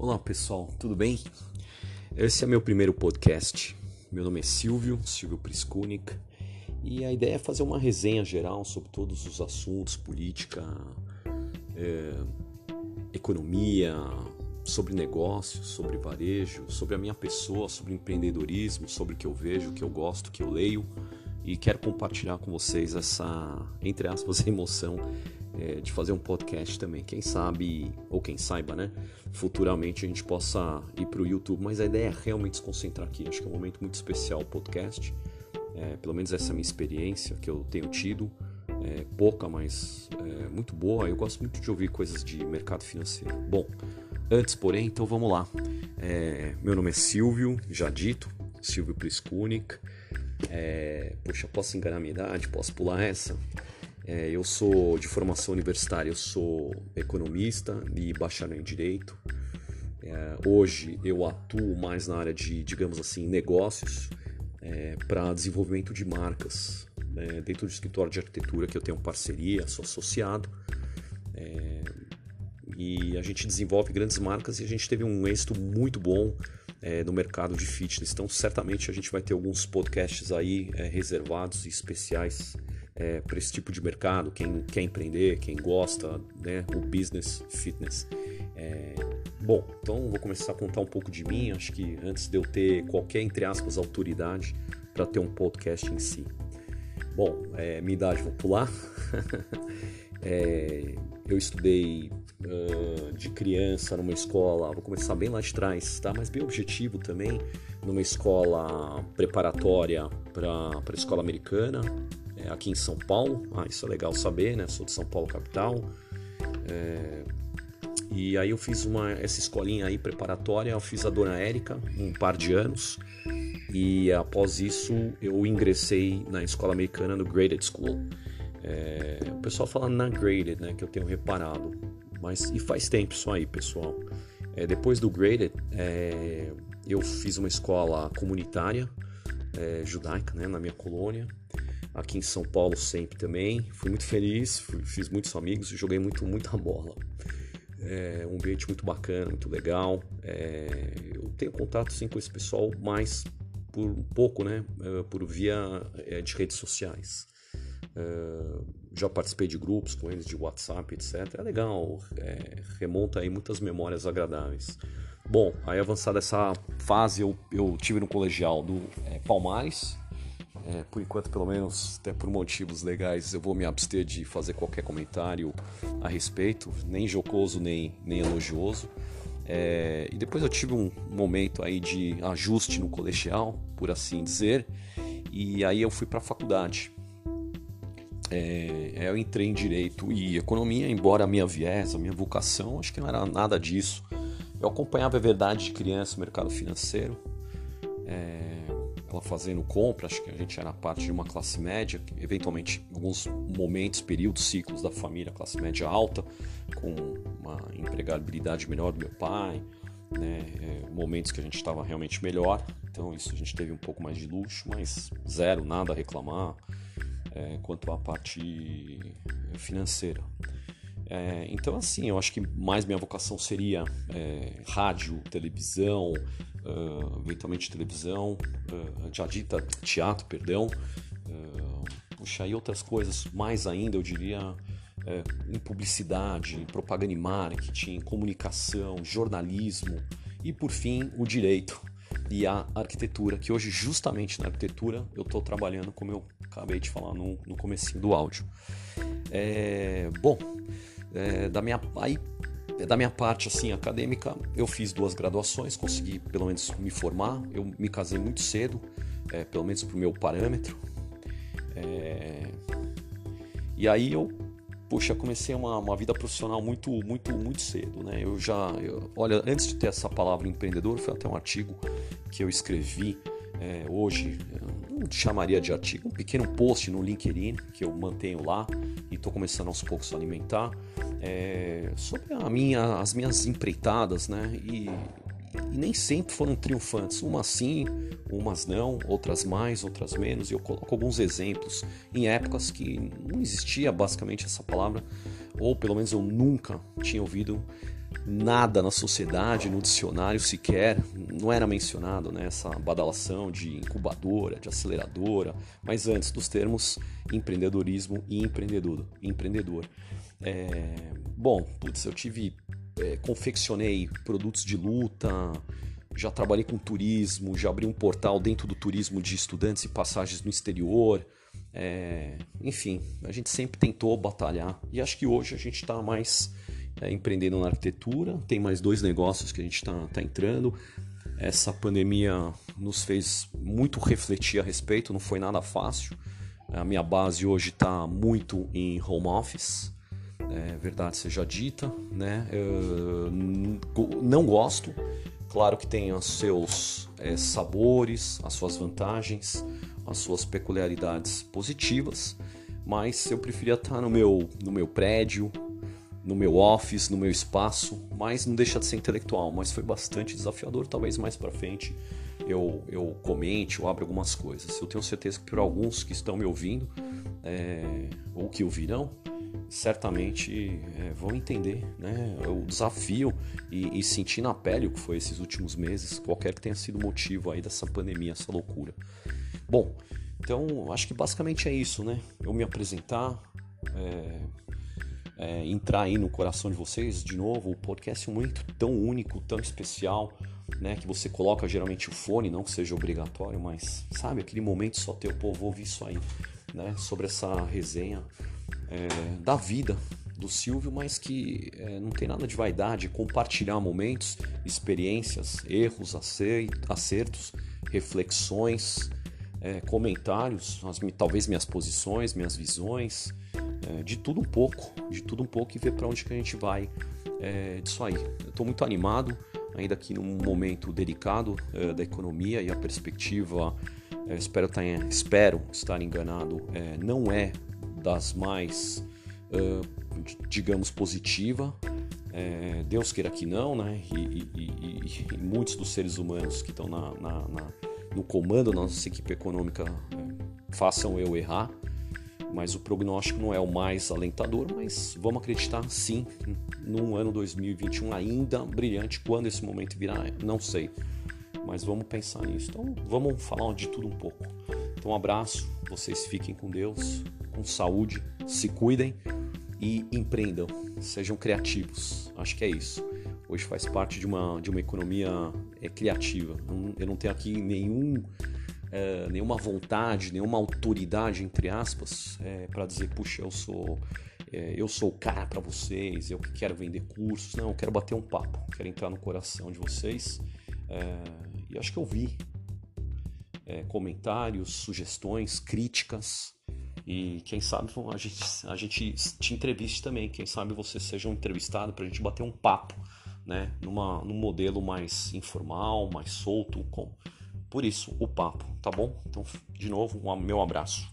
Olá pessoal, tudo bem? Esse é meu primeiro podcast. Meu nome é Silvio, Silvio Priskunik, e a ideia é fazer uma resenha geral sobre todos os assuntos, política, é, economia, sobre negócios, sobre varejo, sobre a minha pessoa, sobre empreendedorismo, sobre o que eu vejo, o que eu gosto, o que eu leio e quero compartilhar com vocês essa, entre aspas, emoção é, de fazer um podcast também. Quem sabe, ou quem saiba, né? Futuramente a gente possa ir para o YouTube, mas a ideia é realmente se concentrar aqui. Acho que é um momento muito especial o podcast. É, pelo menos essa é a minha experiência que eu tenho tido. É, pouca, mas é, muito boa. Eu gosto muito de ouvir coisas de mercado financeiro. Bom, antes, porém, então vamos lá. É, meu nome é Silvio, já dito, Silvio Priskunik. É, poxa, posso enganar minha idade? Posso pular essa? É, eu sou de formação universitária, eu sou economista e bacharel em Direito. É, hoje eu atuo mais na área de, digamos assim, negócios é, para desenvolvimento de marcas. Né, dentro do escritório de arquitetura que eu tenho parceria, sou associado. É, e a gente desenvolve grandes marcas e a gente teve um êxito muito bom é, no mercado de fitness. Então, certamente a gente vai ter alguns podcasts aí é, reservados e especiais é, para esse tipo de mercado. Quem quer empreender, quem gosta, né, o business fitness. É, bom, então vou começar a contar um pouco de mim. Acho que antes de eu ter qualquer, entre aspas, autoridade para ter um podcast em si. Bom, é, minha idade vou pular. É, eu estudei uh, de criança numa escola, vou começar bem lá de trás, tá? Mas bem objetivo também, numa escola preparatória para a escola americana, é, aqui em São Paulo. Ah, isso é legal saber, né? Sou de São Paulo capital. É, e aí eu fiz uma essa escolinha aí preparatória, eu fiz a Dona Érica um par de anos. E após isso eu ingressei na escola americana no Graded School. É, o pessoal fala na graded, né? Que eu tenho reparado. Mas e faz tempo isso aí, pessoal. É, depois do graded, é, eu fiz uma escola comunitária é, judaica, né? Na minha colônia. Aqui em São Paulo sempre também. Fui muito feliz, fui, fiz muitos amigos, joguei muito, muita bola. É um ambiente muito bacana, muito legal. É, eu tenho contato sim com esse pessoal, mas por um pouco, né? É, por via é, de redes sociais. Uh, já participei de grupos com eles de WhatsApp, etc. É legal, é, remonta aí muitas memórias agradáveis. Bom, aí avançada essa fase, eu, eu tive no colegial do é, Palmares. É, por enquanto, pelo menos, até por motivos legais, eu vou me abster de fazer qualquer comentário a respeito, nem jocoso nem, nem elogioso. É, e depois eu tive um momento aí de ajuste no colegial, por assim dizer, e aí eu fui para a faculdade é, eu entrei em direito e economia, embora a minha viés, a minha vocação, acho que não era nada disso. Eu acompanhava a verdade de criança o mercado financeiro, é, ela fazendo compra, acho que a gente era parte de uma classe média, eventualmente alguns momentos, períodos, ciclos da família, classe média alta, com uma empregabilidade melhor do meu pai, né, é, momentos que a gente estava realmente melhor, então isso a gente teve um pouco mais de luxo, mas zero, nada a reclamar é, quanto à parte financeira. É, então, assim, eu acho que mais minha vocação seria é, rádio, televisão, uh, eventualmente televisão, uh, já dita teatro, perdão, uh, puxa, e outras coisas mais ainda, eu diria, é, em publicidade, propaganda e marketing, comunicação, jornalismo e, por fim, o direito e a arquitetura, que hoje, justamente na arquitetura, eu estou trabalhando, como eu acabei de falar no, no comecinho do áudio. É, bom, é, da, minha, aí, da minha parte assim, acadêmica, eu fiz duas graduações, consegui pelo menos me formar. Eu me casei muito cedo, é, pelo menos para o meu parâmetro. É, e aí eu, poxa, comecei uma, uma vida profissional muito, muito, muito cedo, né? Eu já, eu, olha, antes de ter essa palavra empreendedor, foi até um artigo que eu escrevi é, hoje, não chamaria de artigo, um pequeno post no LinkedIn que eu mantenho lá estou começando aos poucos a alimentar é, sobre a minha, as minhas empreitadas, né? E, e, nem sempre foram triunfantes, umas sim, umas não, outras mais, outras menos. E eu coloco alguns exemplos em épocas que não existia basicamente essa palavra, ou pelo menos eu nunca tinha ouvido nada na sociedade, no dicionário sequer, não era mencionado né, essa badalação de incubadora, de aceleradora, mas antes dos termos empreendedorismo e empreendedor. empreendedor. É, bom, putz, eu tive, é, confeccionei produtos de luta, já trabalhei com turismo, já abri um portal dentro do turismo de estudantes e passagens no exterior. É, enfim, a gente sempre tentou batalhar e acho que hoje a gente está mais é, empreendendo na arquitetura. Tem mais dois negócios que a gente está tá entrando. Essa pandemia nos fez muito refletir a respeito, não foi nada fácil. A minha base hoje está muito em home office, é verdade seja dita, né? Eu não gosto, claro que tem os seus é, sabores, as suas vantagens, as suas peculiaridades positivas, mas eu preferia estar no meu, no meu prédio, no meu office, no meu espaço, mas não deixa de ser intelectual, mas foi bastante desafiador, talvez mais para frente eu, eu comente ou abra algumas coisas. Eu tenho certeza que para alguns que estão me ouvindo é, ou que ouvirão, certamente é, vão entender né, o desafio e, e, sentir na pele o que foi esses últimos meses, qualquer que tenha sido o motivo aí dessa pandemia, essa loucura. Bom, então acho que basicamente é isso, né? Eu me apresentar, é, é, entrar aí no coração de vocês de novo. O podcast é muito tão único, tão especial, né? Que você coloca geralmente o fone, não que seja obrigatório, mas sabe aquele momento só ter o povo ouvir isso aí, né? Sobre essa resenha é, da vida do Silvio, mas que é, não tem nada de vaidade, compartilhar momentos, experiências, erros, acertos, reflexões, é, comentários, as, talvez minhas posições, minhas visões é, de tudo um pouco, de tudo um pouco e ver para onde que a gente vai é, disso aí. Estou muito animado, ainda aqui num momento delicado é, da economia e a perspectiva, é, espero, tá, espero estar enganado, é, não é das mais, é, digamos, positiva. Deus queira que não, né? E, e, e, e, muitos dos seres humanos que estão na, na, na, no comando da nossa equipe econômica façam eu errar mas o prognóstico não é o mais alentador, mas vamos acreditar sim num ano 2021 ainda brilhante. Quando esse momento virá, não sei, mas vamos pensar nisso. Então vamos falar de tudo um pouco. Então um abraço, vocês fiquem com Deus, com saúde, se cuidem e empreendam, sejam criativos. Acho que é isso. Hoje faz parte de uma, de uma economia é, criativa. Eu não tenho aqui nenhum é, nenhuma vontade, nenhuma autoridade, entre aspas, é, para dizer, puxa, eu sou, é, eu sou o cara para vocês, eu que quero vender cursos. Não, eu quero bater um papo, quero entrar no coração de vocês. É, e acho que eu vi é, comentários, sugestões, críticas. E quem sabe a gente, a gente te entreviste também. Quem sabe você seja um entrevistado para a gente bater um papo, né? Numa, num modelo mais informal, mais solto, com por isso, o papo, tá bom? Então, de novo, um meu abraço.